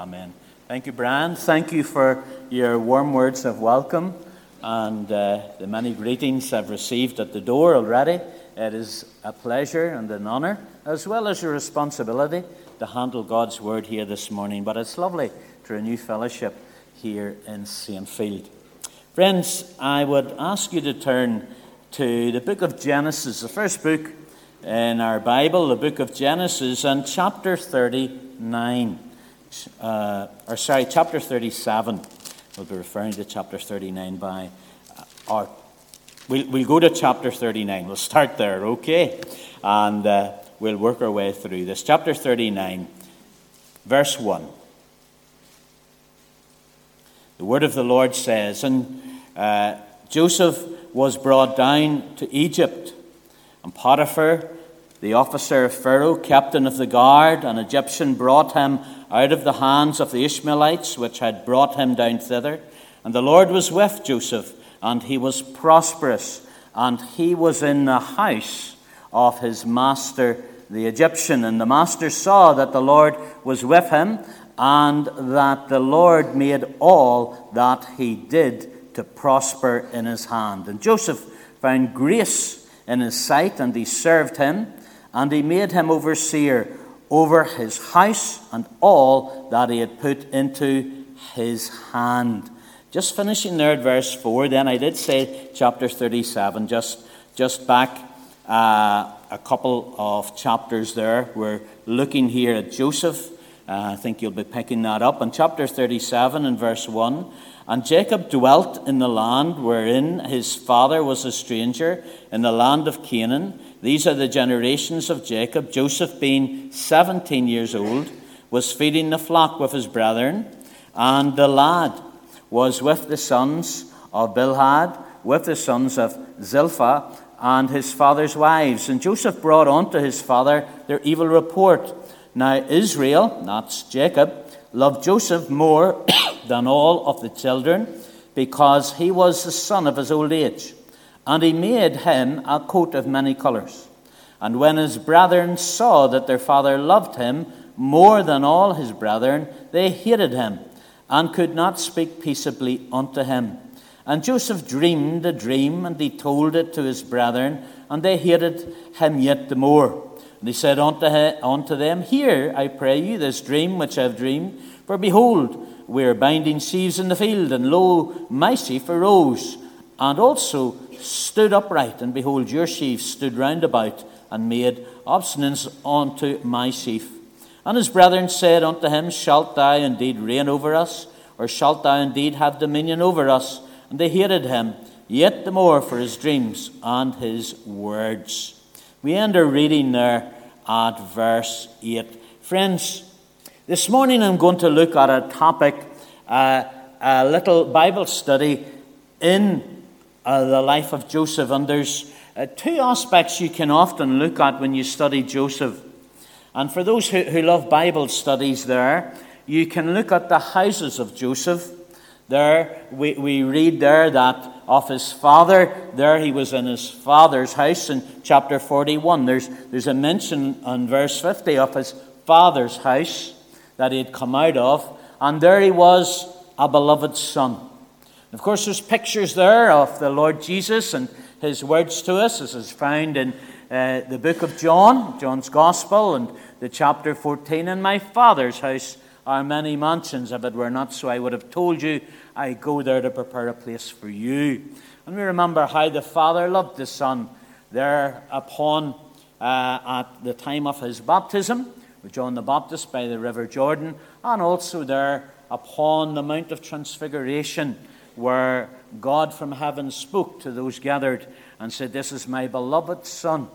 Amen. Thank you, Brian. Thank you for your warm words of welcome and uh, the many greetings I've received at the door already. It is a pleasure and an honour, as well as a responsibility, to handle God's word here this morning. But it's lovely to renew fellowship here in Saintfield. Friends, I would ask you to turn to the book of Genesis, the first book in our Bible, the book of Genesis, and chapter 39. Uh, or, sorry, chapter 37. We'll be referring to chapter 39 by. Uh, or we'll, we'll go to chapter 39. We'll start there, okay? And uh, we'll work our way through this. Chapter 39, verse 1. The word of the Lord says, And uh, Joseph was brought down to Egypt and Potiphar, the officer of Pharaoh, captain of the guard, an Egyptian, brought him out of the hands of the Ishmaelites, which had brought him down thither. And the Lord was with Joseph, and he was prosperous, and he was in the house of his master, the Egyptian. And the master saw that the Lord was with him, and that the Lord made all that he did to prosper in his hand. And Joseph found grace in his sight, and he served him, and he made him overseer over his house and all that he had put into his hand. Just finishing there at verse 4, then I did say chapter 37, just, just back uh, a couple of chapters there. We're looking here at Joseph. Uh, I think you'll be picking that up. In chapter 37 and verse 1, and Jacob dwelt in the land wherein his father was a stranger, in the land of Canaan. These are the generations of Jacob. Joseph, being 17 years old, was feeding the flock with his brethren, and the lad was with the sons of Bilhah, with the sons of Zilpah, and his father's wives. And Joseph brought unto his father their evil report. Now Israel, that's Jacob, loved Joseph more than all of the children, because he was the son of his old age. And he made him a coat of many colours. And when his brethren saw that their father loved him more than all his brethren, they hated him, and could not speak peaceably unto him. And Joseph dreamed a dream, and he told it to his brethren, and they hated him yet the more. And he said unto, unto them, Hear, I pray you, this dream which I have dreamed. For behold, we are binding sheaves in the field, and lo, my sheaf arose, and also stood upright, and behold, your sheaves stood round about, and made obstinance unto my sheaf. And his brethren said unto him, Shalt thou indeed reign over us, or shalt thou indeed have dominion over us? And they hated him yet the more for his dreams and his words. We end our reading there at verse 8. Friends, this morning I'm going to look at a topic, uh, a little Bible study in uh, the life of Joseph. And there's uh, two aspects you can often look at when you study Joseph. And for those who, who love Bible studies, there, you can look at the houses of Joseph. There, we, we read there that of his father, there he was in his father's house in chapter 41. There's, there's a mention in verse 50 of his father's house that he had come out of, and there he was, a beloved son. Of course, there's pictures there of the Lord Jesus and his words to us, as is found in uh, the book of John, John's Gospel, and the chapter 14. In my Father's house are many mansions. If it were not so, I would have told you, I go there to prepare a place for you. And we remember how the Father loved the Son there upon uh, at the time of his baptism with John the Baptist by the River Jordan, and also there upon the Mount of Transfiguration, where God from heaven spoke to those gathered and said, This is my beloved Son,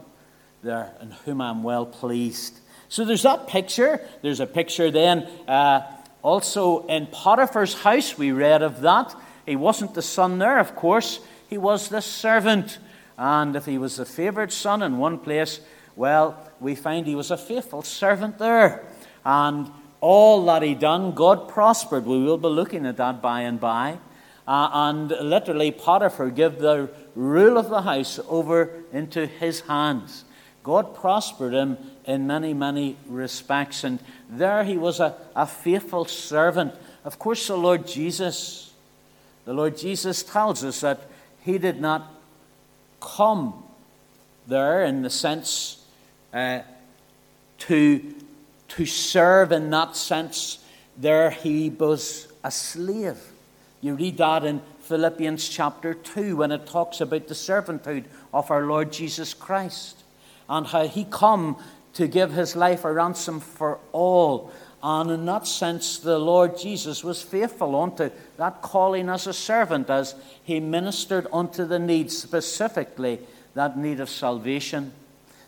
there in whom I'm well pleased. So there's that picture. There's a picture then uh, also in Potiphar's house. We read of that. He wasn't the son there, of course, he was the servant. And if he was the favored son in one place, well, we find he was a faithful servant there. And all that he done, God prospered. We will be looking at that by and by. Uh, and literally, Potiphar gave the rule of the house over into his hands. God prospered him in many, many respects. And there he was a, a faithful servant. Of course, the Lord Jesus, the Lord Jesus tells us that he did not come there in the sense uh, to, to serve in that sense. There he was a slave. You read that in Philippians chapter 2 when it talks about the servanthood of our Lord Jesus Christ and how he come to give his life a ransom for all. And in that sense, the Lord Jesus was faithful unto that calling as a servant as he ministered unto the needs, specifically that need of salvation.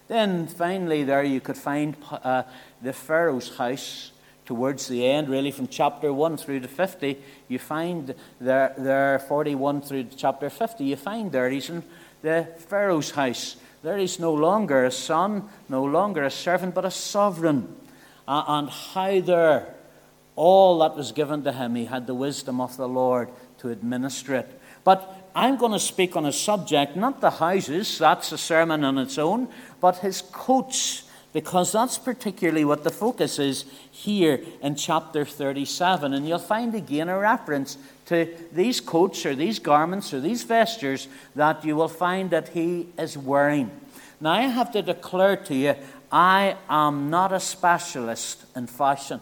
Then finally, there you could find uh, the Pharaoh's house towards the end, really from chapter 1 through to 50. You find there, there 41 through to chapter 50, you find there he's in the Pharaoh's house. There he's no longer a son, no longer a servant, but a sovereign. Uh, and how there, all that was given to him, he had the wisdom of the Lord to administer it. But I'm going to speak on a subject, not the houses, that's a sermon on its own, but his coats, because that's particularly what the focus is here in chapter 37. And you'll find again a reference to these coats or these garments or these vestures that you will find that he is wearing. Now, I have to declare to you, I am not a specialist in fashion.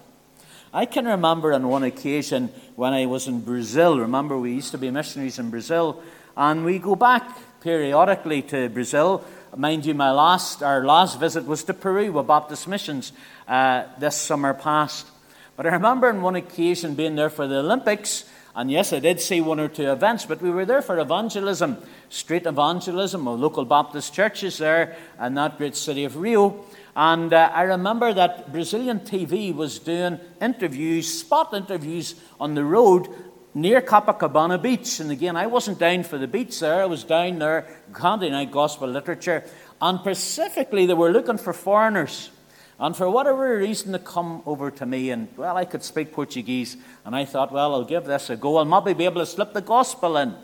I can remember on one occasion when I was in Brazil. Remember, we used to be missionaries in Brazil, and we go back periodically to Brazil. Mind you, my last, our last visit was to Peru with Baptist Missions uh, this summer past. But I remember on one occasion being there for the Olympics, and yes, I did see one or two events, but we were there for evangelism, street evangelism of local Baptist churches there in that great city of Rio. And uh, I remember that Brazilian TV was doing interviews, spot interviews on the road near Copacabana Beach. And again, I wasn't down for the beach there, I was down there handing out gospel literature. And specifically, they were looking for foreigners. And for whatever reason, they come over to me, and well, I could speak Portuguese, and I thought, well, I'll give this a go. I'll maybe be able to slip the gospel in.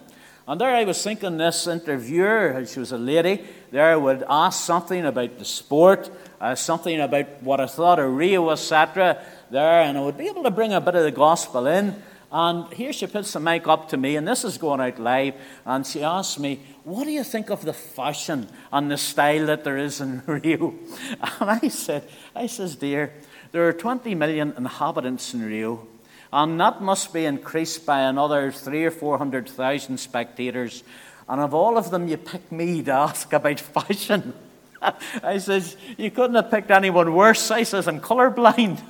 And there I was thinking this interviewer, she was a lady, there would ask something about the sport, uh, something about what I thought of Rio, etc. There, and I would be able to bring a bit of the gospel in. And here she puts the mic up to me, and this is going out live, and she asks me, What do you think of the fashion and the style that there is in Rio? And I said, I says, Dear, there are 20 million inhabitants in Rio, and that must be increased by another three or four hundred thousand spectators. And of all of them, you pick me to ask about fashion. I says, You couldn't have picked anyone worse. I says, I'm colorblind.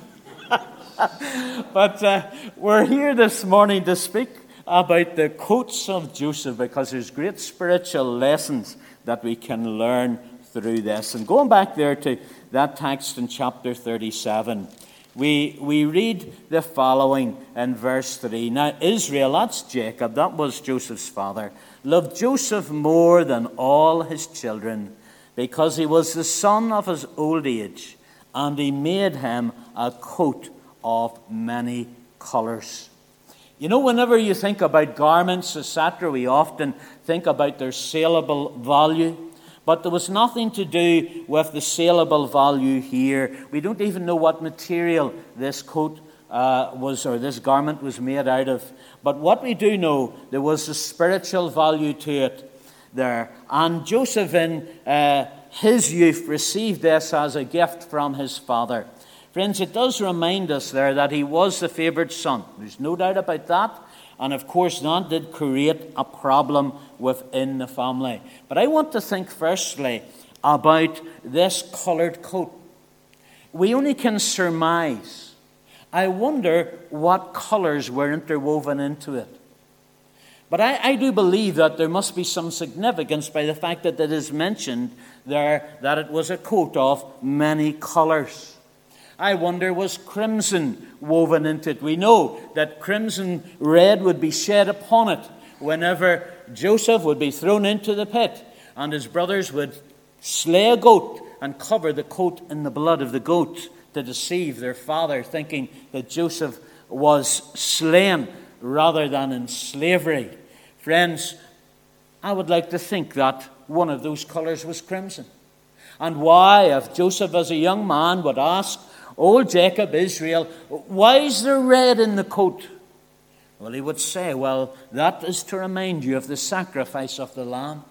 but uh, we're here this morning to speak about the coats of Joseph because there's great spiritual lessons that we can learn through this. And going back there to that text in chapter 37, we, we read the following in verse 3. Now, Israel, that's Jacob, that was Joseph's father, loved Joseph more than all his children because he was the son of his old age, and he made him a coat of many colors. You know, whenever you think about garments, etc., we often think about their saleable value. But there was nothing to do with the saleable value here. We don't even know what material this coat uh, was or this garment was made out of. But what we do know, there was a spiritual value to it there. And Joseph, in uh, his youth, received this as a gift from his father. Friends, it does remind us there that he was the favoured son. There's no doubt about that. And of course, that did create a problem within the family. But I want to think firstly about this coloured coat. We only can surmise. I wonder what colours were interwoven into it. But I, I, do believe that there must be some significance by the fact that it is mentioned there that it was a coat of many colours. I wonder, was crimson woven into it? We know that crimson red would be shed upon it whenever Joseph would be thrown into the pit and his brothers would slay a goat and cover the coat in the blood of the goat to deceive their father, thinking that Joseph was slain rather than in slavery. Friends, I would like to think that one of those colors was crimson. And why, if Joseph as a young man would ask old Jacob, Israel, why is there red in the coat? Well, he would say, Well, that is to remind you of the sacrifice of the Lamb.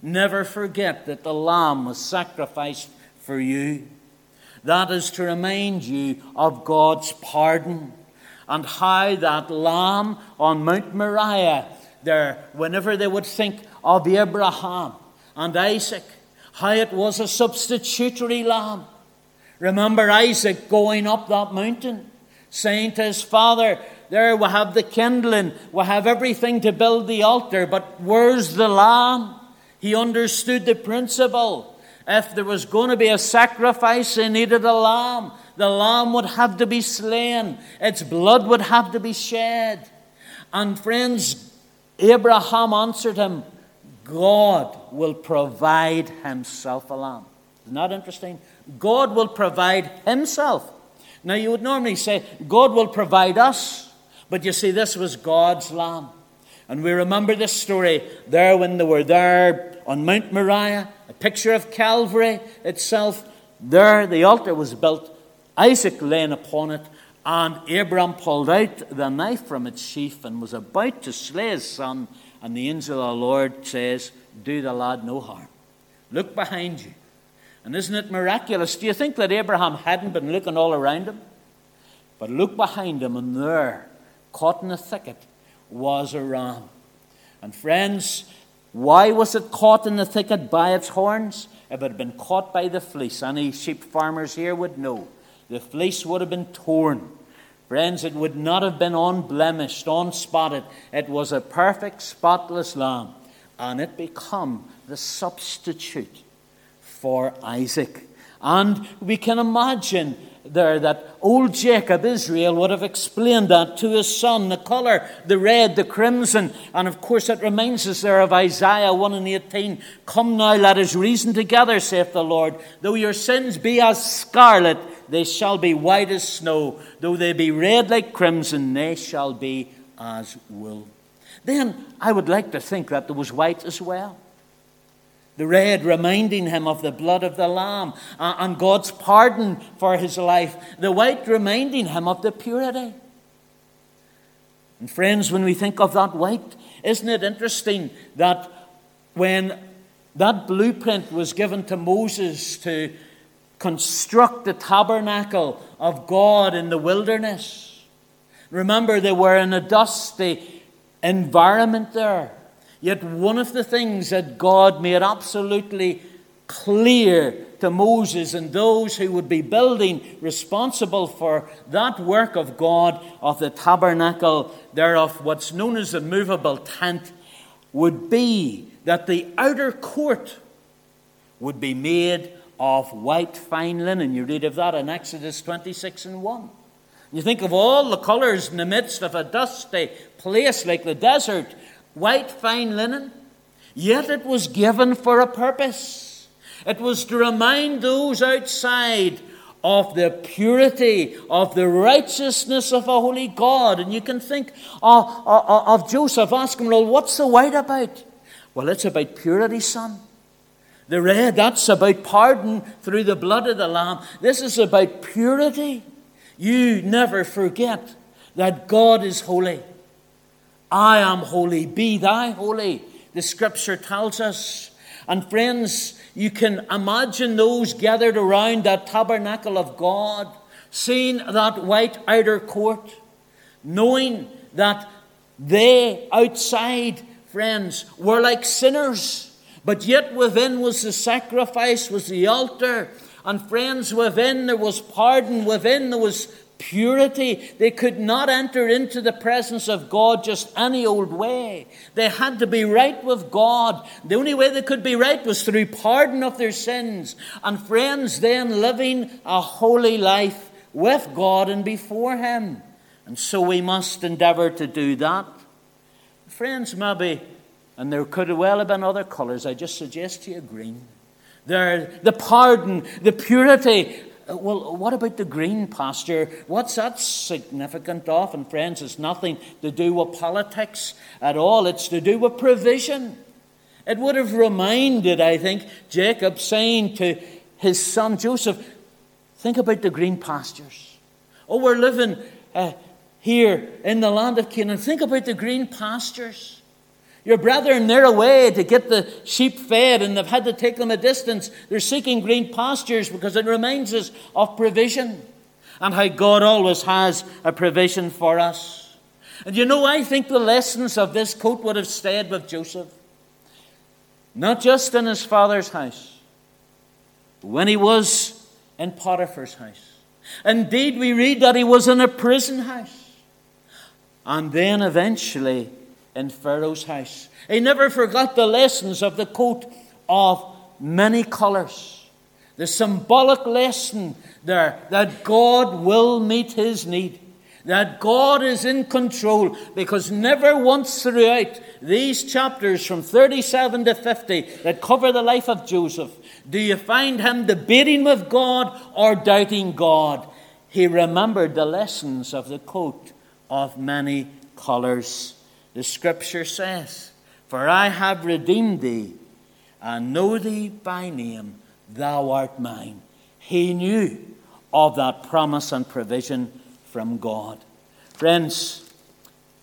Never forget that the Lamb was sacrificed for you. That is to remind you of God's pardon and how that Lamb on Mount Moriah, there, whenever they would think of Abraham and Isaac, how it was a substitutory lamb. Remember Isaac going up that mountain, saying to his father, There we have the kindling, we have everything to build the altar, but where's the lamb? He understood the principle. If there was going to be a sacrifice, they needed a lamb. The lamb would have to be slain, its blood would have to be shed. And friends, Abraham answered him, God will provide himself a lamb. Isn't that interesting? God will provide himself. Now, you would normally say, God will provide us. But you see, this was God's lamb. And we remember this story there when they were there on Mount Moriah, a picture of Calvary itself. There, the altar was built, Isaac laying upon it, and Abram pulled out the knife from its sheath and was about to slay his son. And the angel of the Lord says, Do the lad no harm. Look behind you. And isn't it miraculous? Do you think that Abraham hadn't been looking all around him? But look behind him, and there, caught in a thicket, was a ram. And friends, why was it caught in the thicket by its horns? If it had been caught by the fleece, any sheep farmers here would know, the fleece would have been torn. Friends, it would not have been unblemished, unspotted. It was a perfect, spotless lamb. And it became the substitute for Isaac. And we can imagine there that old Jacob, Israel, would have explained that to his son the colour, the red, the crimson. And of course, it reminds us there of Isaiah 1 and 18. Come now, let us reason together, saith the Lord. Though your sins be as scarlet, they shall be white as snow. Though they be red like crimson, they shall be as wool. Then I would like to think that there was white as well. The red reminding him of the blood of the Lamb uh, and God's pardon for his life. The white reminding him of the purity. And friends, when we think of that white, isn't it interesting that when that blueprint was given to Moses to construct the tabernacle of God in the wilderness, remember they were in a dusty environment there. Yet, one of the things that God made absolutely clear to Moses and those who would be building, responsible for that work of God, of the tabernacle, thereof, what's known as the movable tent, would be that the outer court would be made of white fine linen. You read of that in Exodus 26 and 1. You think of all the colours in the midst of a dusty place like the desert white fine linen, yet it was given for a purpose. It was to remind those outside of the purity, of the righteousness of a holy God. And you can think of, of, of Joseph asking, well, what's the white about? Well, it's about purity, son. The red, that's about pardon through the blood of the Lamb. This is about purity. You never forget that God is holy. I am holy, be thy holy. The scripture tells us. And friends, you can imagine those gathered around that tabernacle of God, seeing that white outer court, knowing that they outside, friends, were like sinners. But yet within was the sacrifice, was the altar. And friends, within there was pardon, within there was purity. They could not enter into the presence of God just any old way. They had to be right with God. The only way they could be right was through pardon of their sins. And friends, then living a holy life with God and before Him. And so we must endeavor to do that. Friends, maybe, and there could well have been other colors, I just suggest to you green. There, the pardon, the purity, well, what about the green pasture? What's that significant of? And friends, it's nothing to do with politics at all. It's to do with provision. It would have reminded, I think, Jacob saying to his son Joseph, Think about the green pastures. Oh, we're living uh, here in the land of Canaan. Think about the green pastures. Your brethren, they're away to get the sheep fed and they've had to take them a distance. They're seeking green pastures because it reminds us of provision and how God always has a provision for us. And you know, I think the lessons of this coat would have stayed with Joseph. Not just in his father's house, but when he was in Potiphar's house. Indeed, we read that he was in a prison house. And then eventually in Pharaoh's house. He never forgot the lessons of the coat of many colors. The symbolic lesson there that God will meet his need, that God is in control, because never once throughout these chapters from 37 to 50 that cover the life of Joseph do you find him debating with God or doubting God. He remembered the lessons of the coat of many colors. The scripture says, For I have redeemed thee, and know thee by name, thou art mine. He knew of that promise and provision from God. Friends,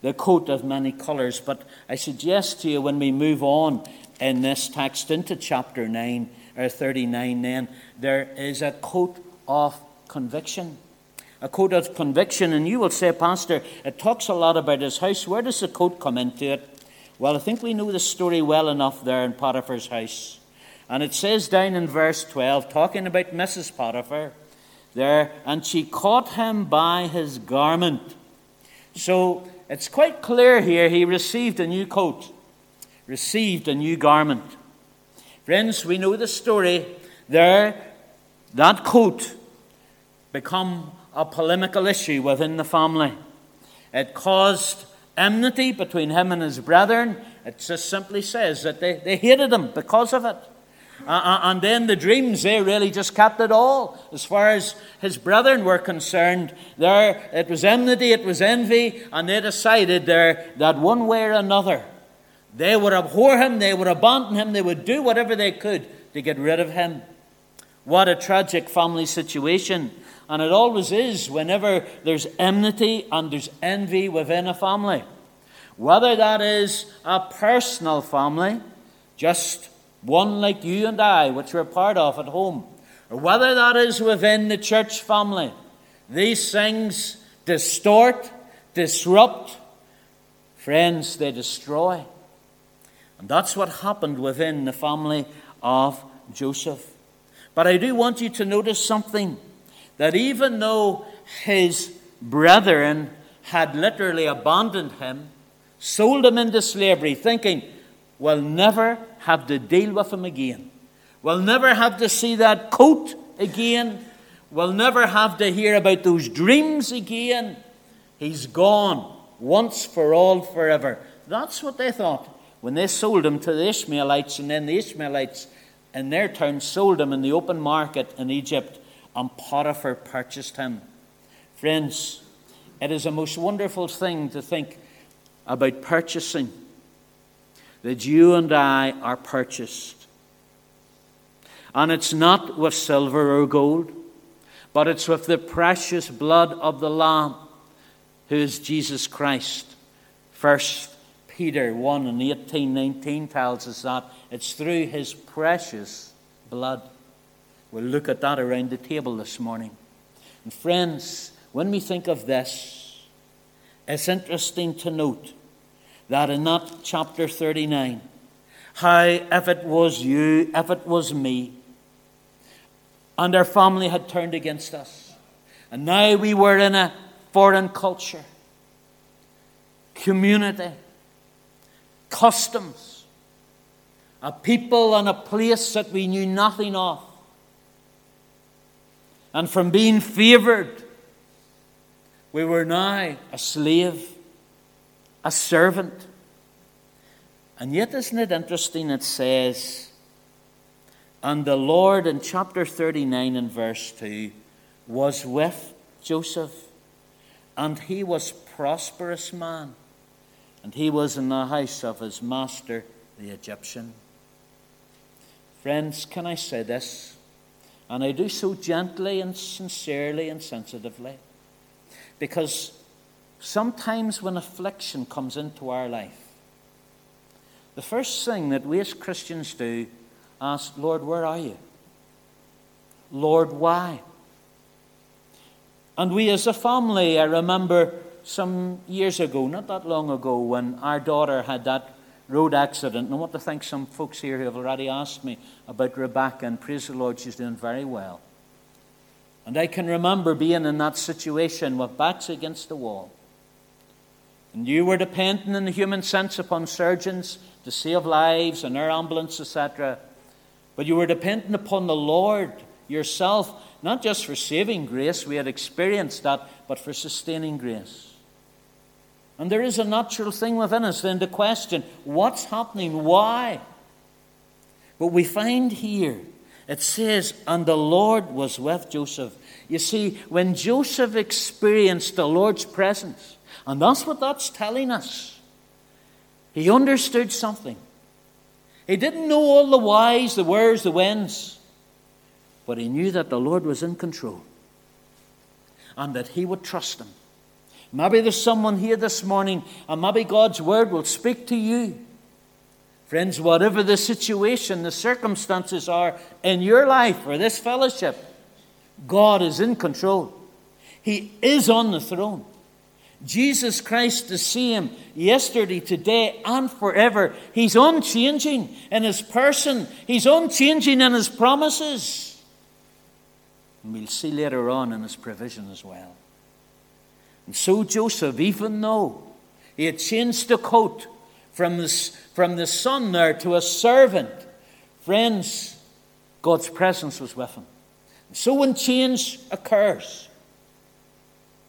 the coat of many colours, but I suggest to you when we move on in this text into chapter 9 or 39, then there is a coat of conviction a coat of conviction. And you will say, Pastor, it talks a lot about his house. Where does the coat come into it? Well, I think we know the story well enough there in Potiphar's house. And it says down in verse 12, talking about Mrs. Potiphar there, and she caught him by his garment. So it's quite clear here he received a new coat, received a new garment. Friends, we know the story there. That coat become a polemical issue within the family. It caused enmity between him and his brethren. It just simply says that they, they hated him because of it. Uh, and then the dreams, they really just kept it all. As far as his brethren were concerned, there it was enmity, it was envy, and they decided there that one way or another, they would abhor him, they would abandon him, they would do whatever they could to get rid of him. What a tragic family situation. And it always is whenever there's enmity and there's envy within a family. Whether that is a personal family, just one like you and I, which we're part of at home, or whether that is within the church family, these things distort, disrupt, friends, they destroy. And that's what happened within the family of Joseph. But I do want you to notice something that even though his brethren had literally abandoned him, sold him into slavery, thinking, we'll never have to deal with him again. We'll never have to see that coat again. We'll never have to hear about those dreams again. He's gone once for all forever. That's what they thought when they sold him to the Ishmaelites, and then the Ishmaelites, in their turn, sold him in the open market in Egypt and Potiphar purchased him. Friends, it is a most wonderful thing to think about purchasing, that you and I are purchased. And it's not with silver or gold, but it's with the precious blood of the Lamb, who is Jesus Christ. First Peter 1 and 18, 19 tells us that it's through his precious blood. We'll look at that around the table this morning. And friends, when we think of this, it's interesting to note that in that chapter 39, how if it was you, if it was me, and our family had turned against us, and now we were in a foreign culture, community, customs, a people and a place that we knew nothing of, and from being favored, we were now a slave, a servant. And yet, isn't it interesting? It says, And the Lord in chapter 39 and verse 2 was with Joseph, and he was prosperous man, and he was in the house of his master, the Egyptian. Friends, can I say this? And I do so gently and sincerely and sensitively. Because sometimes when affliction comes into our life, the first thing that we as Christians do ask, Lord, where are you? Lord, why? And we as a family, I remember some years ago, not that long ago, when our daughter had that road accident. And I want to thank some folks here who have already asked me about Rebecca, and praise the Lord, she's doing very well. And I can remember being in that situation with backs against the wall. And you were dependent in the human sense upon surgeons to save lives and our ambulance, etc. But you were dependent upon the Lord yourself, not just for saving grace, we had experienced that, but for sustaining grace. And there is a natural thing within us then to question what's happening? Why? But we find here, it says, and the Lord was with Joseph. You see, when Joseph experienced the Lord's presence, and that's what that's telling us, he understood something. He didn't know all the whys, the wheres, the whens, but he knew that the Lord was in control and that he would trust him. Maybe there's someone here this morning, and maybe God's word will speak to you. Friends, whatever the situation, the circumstances are in your life or this fellowship, God is in control. He is on the throne. Jesus Christ the same yesterday, today, and forever. He's unchanging in his person, he's unchanging in his promises. And we'll see later on in his provision as well. And so Joseph, even though he had changed the coat from the, from the son there to a servant, friends, God's presence was with him. And so when change occurs,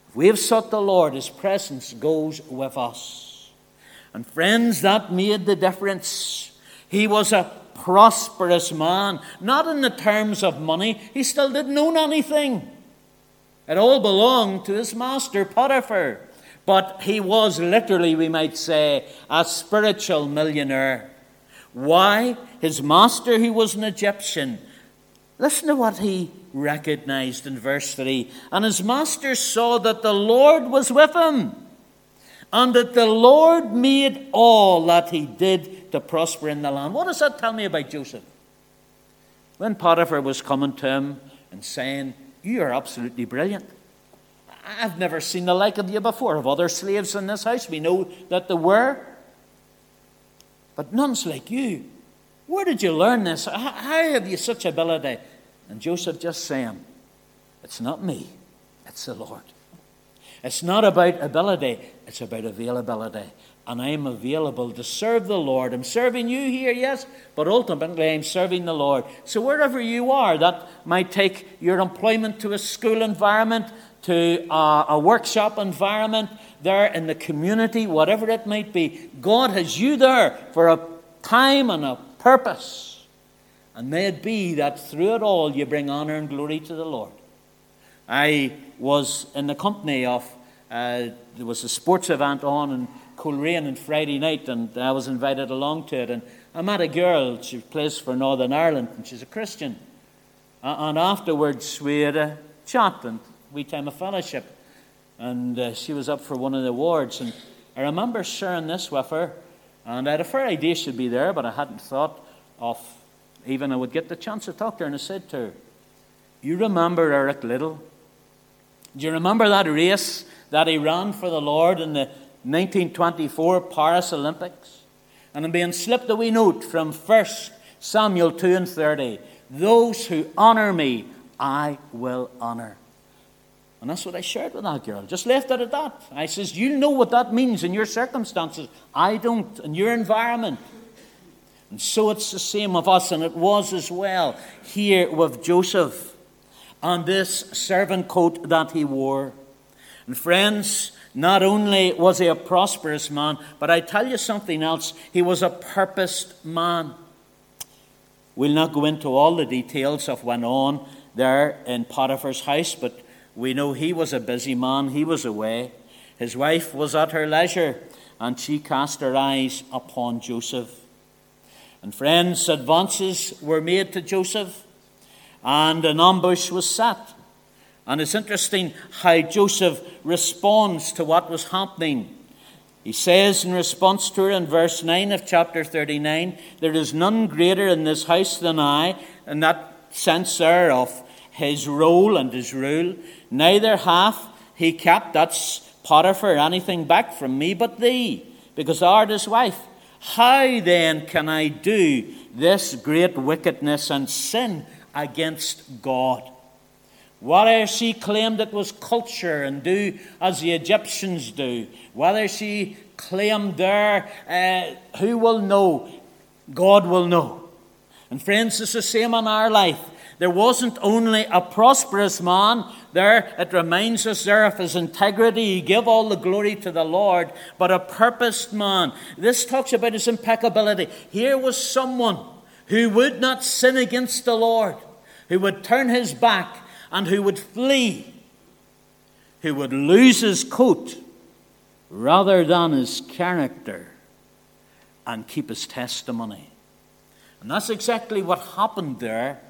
if we have sought the Lord, his presence goes with us. And friends, that made the difference. He was a prosperous man, not in the terms of money. He still didn't own anything. It all belonged to his master, Potiphar. But he was literally, we might say, a spiritual millionaire. Why? His master, who was an Egyptian, listen to what he recognized in verse 3. And his master saw that the Lord was with him, and that the Lord made all that he did to prosper in the land. What does that tell me about Joseph? When Potiphar was coming to him and saying, You are absolutely brilliant. I've never seen the like of you before. Of other slaves in this house, we know that there were, but none's like you. Where did you learn this? How have you such ability? And Joseph just saying, It's not me, it's the Lord. It's not about ability, it's about availability. And I'm available to serve the Lord. I'm serving you here, yes, but ultimately I'm serving the Lord. So wherever you are, that might take your employment to a school environment, to a, a workshop environment, there in the community, whatever it might be. God has you there for a time and a purpose. And may it be that through it all you bring honor and glory to the Lord. I was in the company of, uh, there was a sports event on in Coleraine on Friday night, and I was invited along to it. And I met a girl, she plays for Northern Ireland, and she's a Christian. And afterwards, we had a chat and we time of fellowship. And uh, she was up for one of the awards. And I remember sharing this with her. And I had a fair idea she'd be there, but I hadn't thought of even I would get the chance to talk to her. And I said to her, You remember Eric Liddell? Do you remember that race that he ran for the Lord in the 1924 Paris Olympics? And I'm being slipped a wee note from 1 Samuel 2 and 30. Those who honor me, I will honor. And that's what I shared with that girl. Just left it at that. I says, You know what that means in your circumstances. I don't, in your environment. And so it's the same with us, and it was as well here with Joseph on this servant coat that he wore. And friends, not only was he a prosperous man, but I tell you something else, he was a purposed man. We'll not go into all the details of what went on there in Potiphar's house, but we know he was a busy man, he was away. His wife was at her leisure, and she cast her eyes upon Joseph. And friends, advances were made to Joseph, and an ambush was set. And it's interesting how Joseph responds to what was happening. He says in response to her in verse 9 of chapter 39 There is none greater in this house than I, in that sense there of his role and his rule. Neither hath he kept, that's Potiphar, anything back from me but thee, because thou art his wife. How then can I do this great wickedness and sin against God? Whether she claimed it was culture and do as the Egyptians do, whether she claimed there, uh, who will know? God will know. And friends, it's the same in our life. There wasn't only a prosperous man there, it reminds us there of his integrity. He gave all the glory to the Lord, but a purposed man. This talks about his impeccability. Here was someone who would not sin against the Lord, who would turn his back and who would flee, who would lose his coat rather than his character and keep his testimony. And that's exactly what happened there.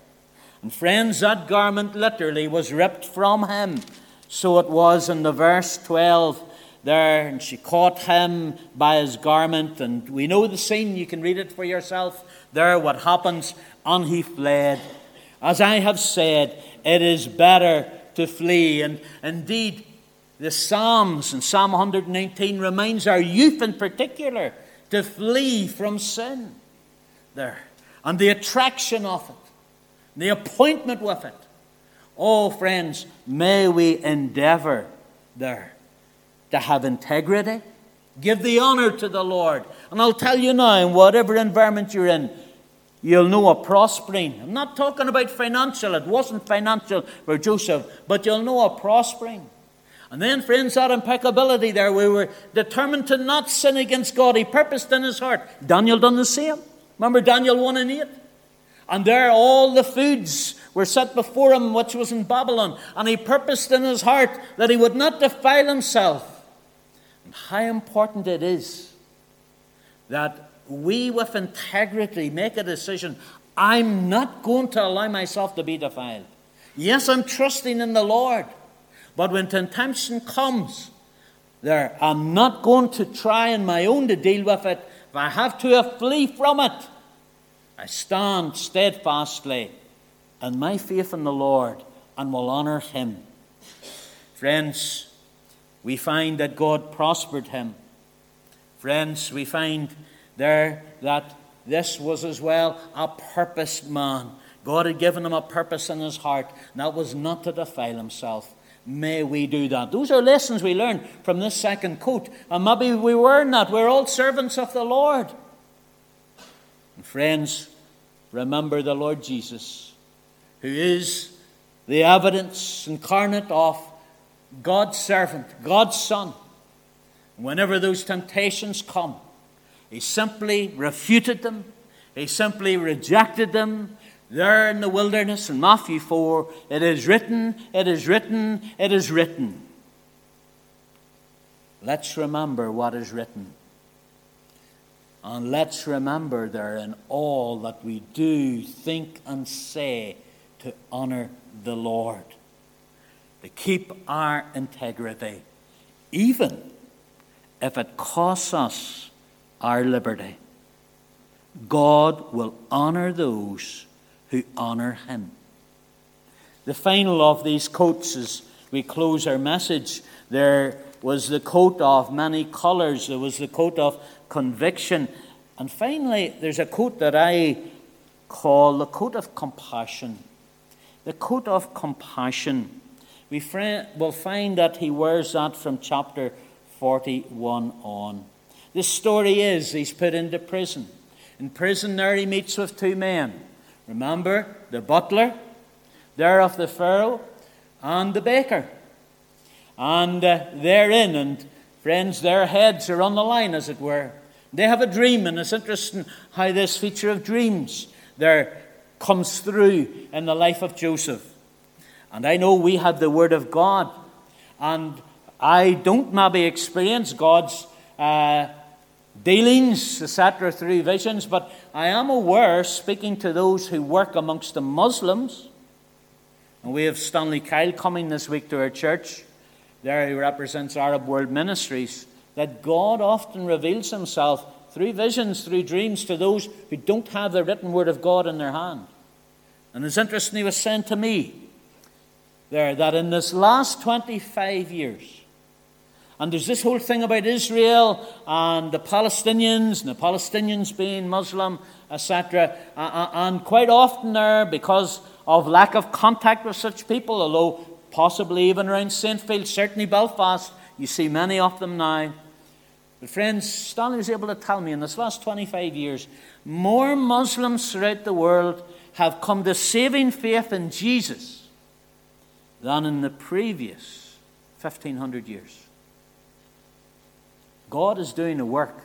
And friends, that garment literally was ripped from him. So it was in the verse 12 there, and she caught him by his garment. And we know the scene, you can read it for yourself there, what happens, and he fled. As I have said, it is better to flee. And indeed, the Psalms and Psalm 119 reminds our youth in particular to flee from sin there and the attraction of it the appointment with it. Oh, friends, may we endeavor there to have integrity, give the honor to the Lord. And I'll tell you now, in whatever environment you're in, you'll know a prospering. I'm not talking about financial, it wasn't financial for Joseph, but you'll know a prospering. And then, friends, that impeccability there, we were determined to not sin against God. He purposed in his heart. Daniel done the same. Remember Daniel 1 and 8? And there all the foods were set before him which was in Babylon. And he purposed in his heart that he would not defile himself. And how important it is that we, with integrity, make a decision I'm not going to allow myself to be defiled. Yes, I'm trusting in the Lord. But when temptation comes, there, I'm not going to try on my own to deal with it. If I have to, flee from it. I stand steadfastly in my faith in the Lord and will honor him. Friends, we find that God prospered him. Friends, we find there that this was as well a purposed man. God had given him a purpose in his heart, and that was not to defile himself. May we do that. Those are lessons we learn from this second quote. And maybe we were not. We're all servants of the Lord. And friends, remember the Lord Jesus, who is the evidence incarnate of God's servant, God's Son. Whenever those temptations come, he simply refuted them, he simply rejected them. There in the wilderness in Matthew 4, it is written, it is written, it is written. Let's remember what is written. And let's remember there in all that we do, think, and say to honor the Lord, to keep our integrity, even if it costs us our liberty. God will honor those who honor Him. The final of these coats, as we close our message, there was the coat of many colours. There was the coat of conviction. And finally, there's a coat that I call the coat of compassion. The coat of compassion. We will find that he wears that from chapter 41 on. The story is he's put into prison. In prison, there he meets with two men. Remember, the butler, there of the Pharaoh, and the baker. And uh, they're in, and friends, their heads are on the line, as it were. They have a dream, and it's interesting how this feature of dreams there comes through in the life of Joseph. And I know we have the Word of God, and I don't maybe experience God's uh, dealings, etc., through visions, but I am aware, speaking to those who work amongst the Muslims, and we have Stanley Kyle coming this week to our church. There he represents Arab World Ministries. That God often reveals himself through visions, through dreams to those who don't have the written word of God in their hand. And it's interesting, he was saying to me there that in this last 25 years, and there's this whole thing about Israel and the Palestinians, and the Palestinians being Muslim, etc. And quite often there, because of lack of contact with such people, although possibly even around Saintfield, certainly Belfast, you see many of them now. But friends, Stanley was able to tell me in this last 25 years, more Muslims throughout the world have come to saving faith in Jesus than in the previous 1500 years. God is doing a work.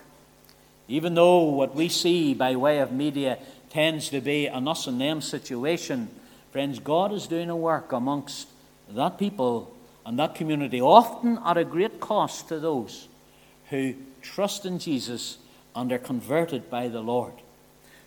Even though what we see by way of media tends to be an us and them situation, friends, God is doing a work amongst that people and that community, often at a great cost to those who trust in Jesus and are converted by the Lord.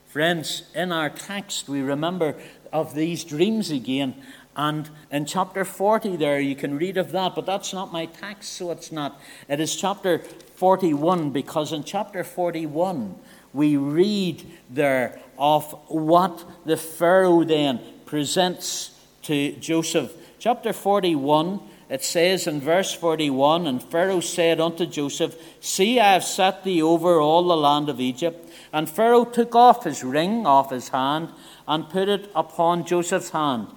Friends, in our text, we remember of these dreams again. And in chapter 40, there you can read of that, but that's not my text, so it's not. It is chapter 41, because in chapter 41, we read there of what the Pharaoh then presents to Joseph. Chapter 41 it says in verse 41 And Pharaoh said unto Joseph, See, I have set thee over all the land of Egypt. And Pharaoh took off his ring off his hand and put it upon Joseph's hand,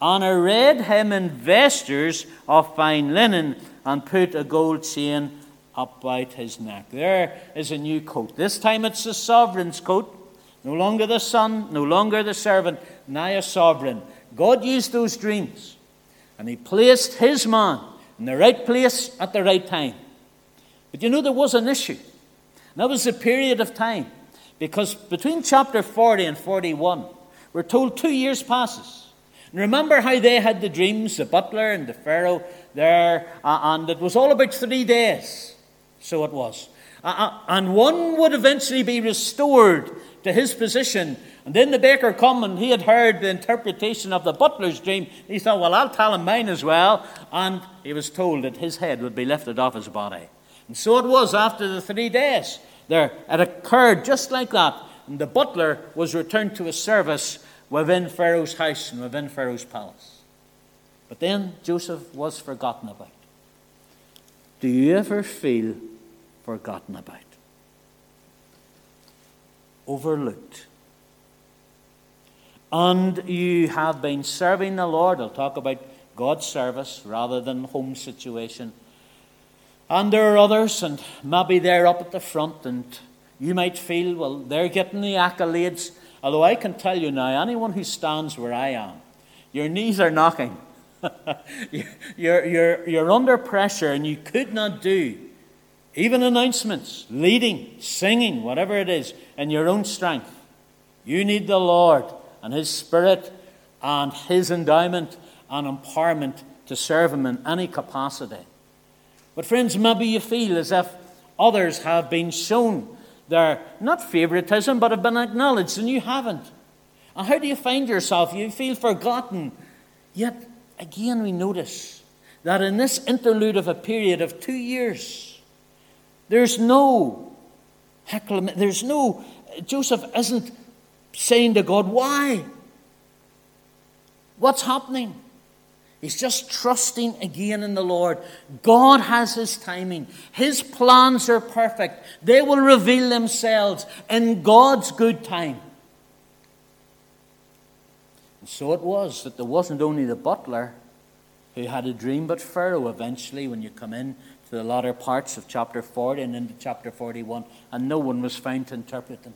and arrayed him in vestures of fine linen, and put a gold chain about his neck. There is a new coat. This time it's the sovereign's coat. No longer the son, no longer the servant, now a sovereign. God used those dreams and he placed his man in the right place at the right time. But you know, there was an issue. And that was a period of time. Because between chapter 40 and 41, we're told two years passes. And remember how they had the dreams, the butler and the Pharaoh there, uh, and it was all about three days. So it was. And one would eventually be restored to his position and then the baker come and he had heard the interpretation of the butler's dream. He thought, well, I'll tell him mine as well. And he was told that his head would be lifted off his body. And so it was after the three days. There, it occurred just like that. And the butler was returned to his service within Pharaoh's house and within Pharaoh's palace. But then Joseph was forgotten about. Do you ever feel forgotten about? Overlooked? and you have been serving the Lord. I'll talk about God's service rather than home situation. And there are others, and maybe they're up at the front, and you might feel, well, they're getting the accolades. Although I can tell you now, anyone who stands where I am, your knees are knocking. you're, you're, you're under pressure, and you could not do even announcements, leading, singing, whatever it is, in your own strength. You need the Lord and His Spirit and His endowment and empowerment to serve Him in any capacity. But, friends, maybe you feel as if others have been shown their, not favoritism, but have been acknowledged, and you haven't. And how do you find yourself? You feel forgotten. Yet, again, we notice that in this interlude of a period of two years, there's no heckle, there's no, Joseph isn't saying to God, Why? What's happening? He's just trusting again in the Lord. God has His timing. His plans are perfect. They will reveal themselves in God's good time. And so it was that there wasn't only the butler who had a dream, but Pharaoh eventually, when you come in to the latter parts of chapter 40 and into chapter 41, and no one was found to interpret them.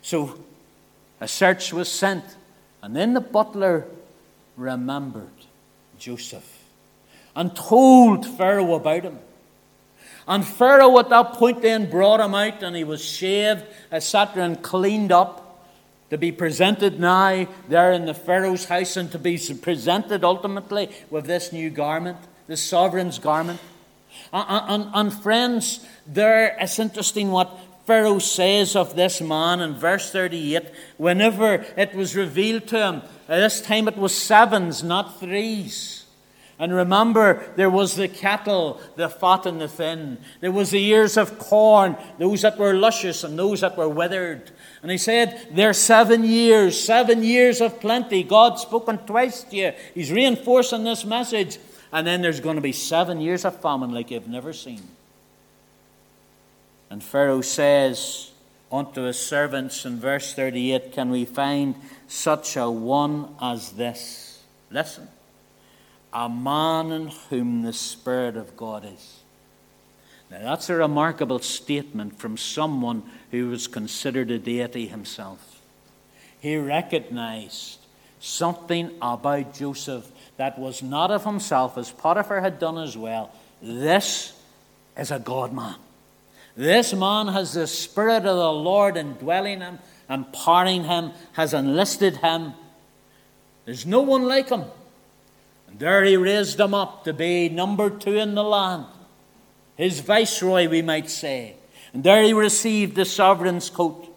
So a search was sent, and then the butler remembered Joseph and told Pharaoh about him. And Pharaoh at that point then brought him out, and he was shaved, etc., and cleaned up to be presented now there in the Pharaoh's house and to be presented ultimately with this new garment, the sovereign's garment. And, and, and friends, there it's interesting what Pharaoh says of this man in verse 38 whenever it was revealed to him. This time it was sevens, not threes. And remember, there was the cattle, the fat and the thin. There was the ears of corn, those that were luscious and those that were withered. And he said, There seven years, seven years of plenty. God's spoken twice to you. He's reinforcing this message. And then there's going to be seven years of famine like you've never seen. And Pharaoh says unto his servants in verse 38 Can we find such a one as this? Listen. A man in whom the Spirit of God is. Now, that's a remarkable statement from someone who was considered a deity himself. He recognized something about Joseph that was not of himself, as Potiphar had done as well. This is a God man. This man has the Spirit of the Lord indwelling him, empowering him, has enlisted him. There's no one like him. And there he raised him up to be number two in the land, his viceroy, we might say. And there he received the sovereign's coat.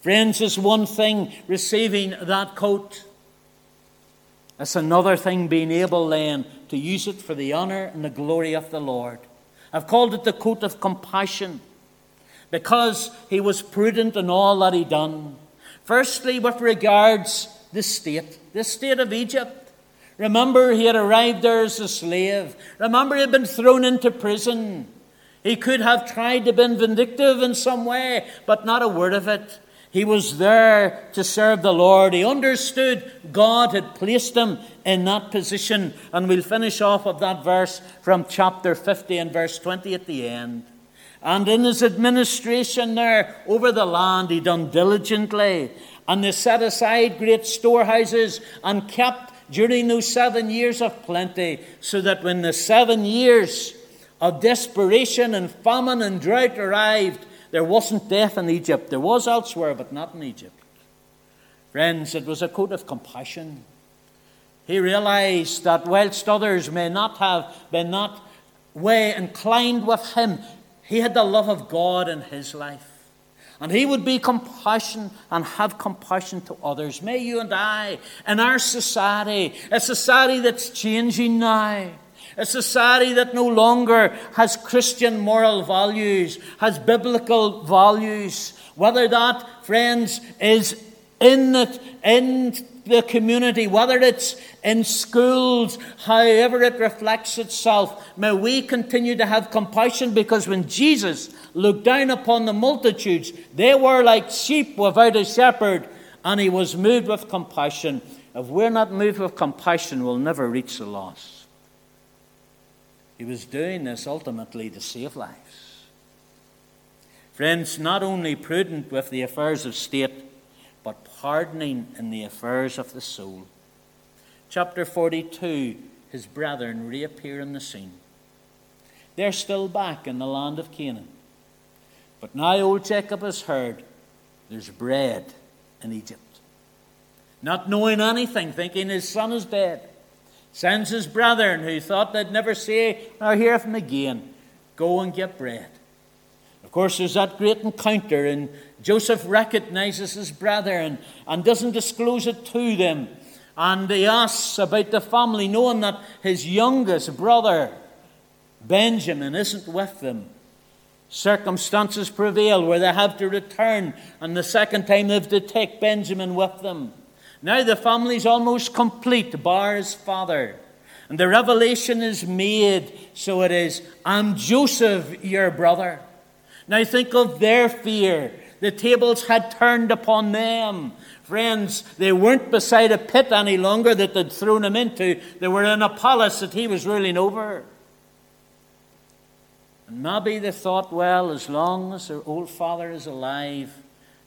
Friends, it's one thing receiving that coat. It's another thing being able then to use it for the honor and the glory of the Lord. I've called it the coat of compassion because he was prudent in all that he done. Firstly, with regards the state, the state of Egypt. Remember, he had arrived there as a slave. Remember, he had been thrown into prison. He could have tried to be vindictive in some way, but not a word of it. He was there to serve the Lord. He understood God had placed him in that position. And we'll finish off of that verse from chapter 50 and verse 20 at the end. And in his administration there over the land, he done diligently. And they set aside great storehouses and kept during those seven years of plenty, so that when the seven years of desperation and famine and drought arrived, there wasn't death in Egypt. There was elsewhere, but not in Egypt. Friends, it was a code of compassion. He realized that whilst others may not have been not way inclined with him, he had the love of God in his life. And he would be compassion and have compassion to others. May you and I, in our society, a society that's changing now, a society that no longer has Christian moral values, has biblical values. Whether that, friends, is in it, in the community, whether it's in schools, however it reflects itself, may we continue to have compassion because when Jesus looked down upon the multitudes, they were like sheep without a shepherd, and he was moved with compassion. If we're not moved with compassion, we'll never reach the lost. He was doing this ultimately to save lives. Friends, not only prudent with the affairs of state, but pardoning in the affairs of the soul. Chapter 42 His brethren reappear in the scene. They're still back in the land of Canaan. But now old Jacob has heard there's bread in Egypt. Not knowing anything, thinking his son is dead sends his brethren who thought they'd never see or hear from again, go and get bread. Of course, there's that great encounter, and Joseph recognizes his brethren and doesn't disclose it to them. And he asks about the family, knowing that his youngest brother, Benjamin, isn't with them. Circumstances prevail where they have to return, and the second time they have to take Benjamin with them. Now the family's almost complete, bar father. And the revelation is made, so it is, I'm Joseph, your brother. Now think of their fear. The tables had turned upon them. Friends, they weren't beside a pit any longer that they'd thrown him into. They were in a palace that he was ruling over. And maybe they thought, well, as long as their old father is alive,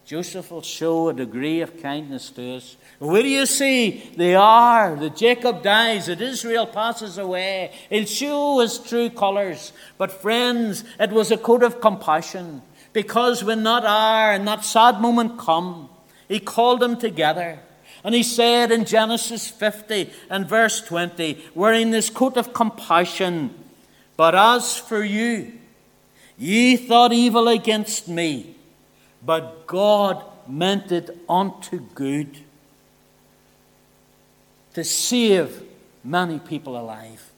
Joseph will show a degree of kindness to us. Where do you see they are? That Jacob dies, that Israel passes away. He'll show his true colours. But, friends, it was a coat of compassion. Because when that hour and that sad moment come, he called them together. And he said in Genesis 50 and verse 20, wearing this coat of compassion, But as for you, ye thought evil against me, but God meant it unto good to save many people alive.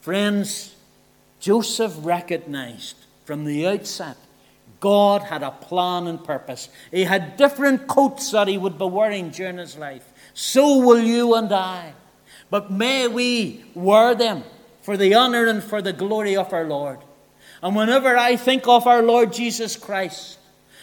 Friends, Joseph recognized from the outset God had a plan and purpose. He had different coats that he would be wearing during his life. So will you and I. But may we wear them for the honor and for the glory of our Lord. And whenever I think of our Lord Jesus Christ,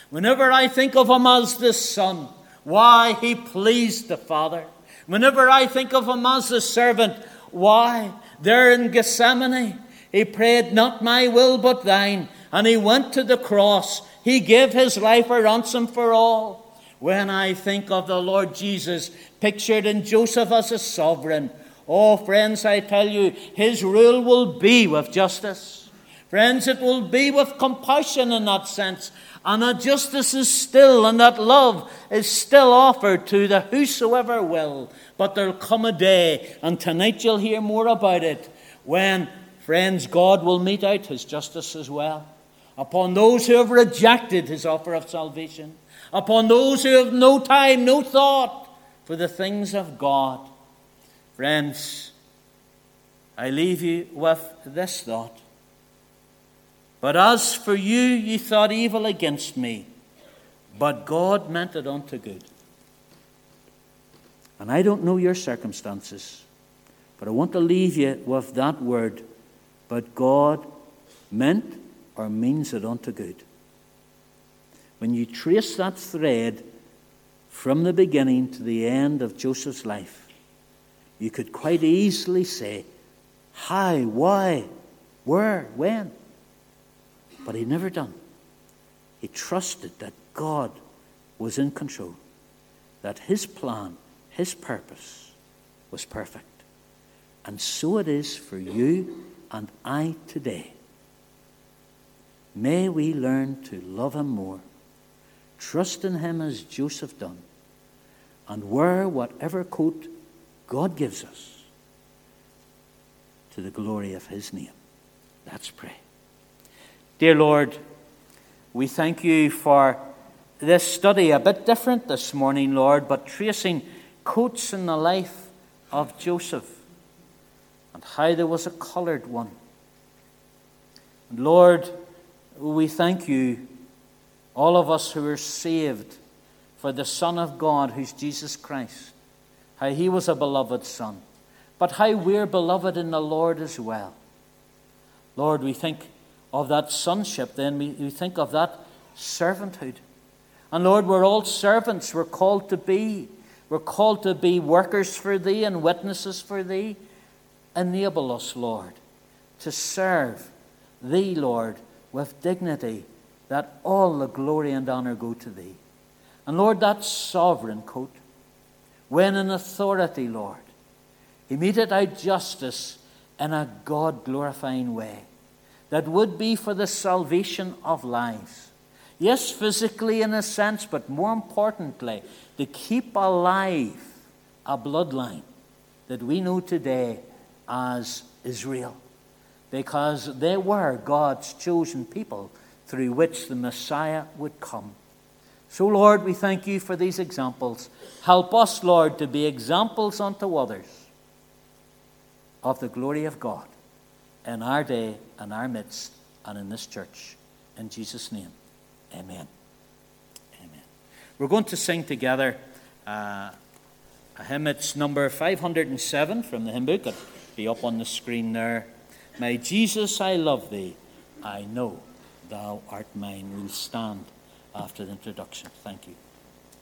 whenever I think of him as the Son, why he pleased the Father. Whenever I think of him as the servant, why there in Gethsemane he prayed, Not my will but thine. And he went to the cross. He gave his life a ransom for all. When I think of the Lord Jesus pictured in Joseph as a sovereign, oh, friends, I tell you, his rule will be with justice. Friends, it will be with compassion in that sense. And that justice is still, and that love is still offered to the whosoever will. But there'll come a day, and tonight you'll hear more about it, when, friends, God will mete out his justice as well upon those who have rejected his offer of salvation, upon those who have no time, no thought for the things of God. Friends, I leave you with this thought. But as for you, ye thought evil against me, but God meant it unto good. And I don't know your circumstances, but I want to leave you with that word. But God meant or means it unto good. When you trace that thread from the beginning to the end of Joseph's life, you could quite easily say, How, why, where, when? But he never done. He trusted that God was in control, that his plan, his purpose was perfect. And so it is for you and I today. May we learn to love him more, trust in him as Joseph done, and wear whatever coat God gives us to the glory of his name. Let's pray. Dear Lord, we thank you for this study, a bit different this morning, Lord, but tracing coats in the life of Joseph and how there was a coloured one. And Lord, we thank you, all of us who are saved, for the Son of God, who's Jesus Christ, how he was a beloved Son, but how we're beloved in the Lord as well. Lord, we think of that sonship, then we, we think of that servanthood. And Lord, we're all servants, we're called to be. We're called to be workers for Thee and witnesses for Thee. Enable us, Lord, to serve Thee, Lord, with dignity, that all the glory and honor go to thee. And Lord, that sovereign coat, when in authority, Lord, he meted out justice in a God glorifying way that would be for the salvation of lives. Yes, physically in a sense, but more importantly, to keep alive a bloodline that we know today as Israel because they were God's chosen people through which the Messiah would come. So, Lord, we thank you for these examples. Help us, Lord, to be examples unto others of the glory of God in our day in our midst and in this church. In Jesus' name, amen. Amen. We're going to sing together uh, a hymn. It's number 507 from the hymn book. It'll be up on the screen there. My Jesus, I love thee. I know thou art mine. We'll stand after the introduction. Thank you.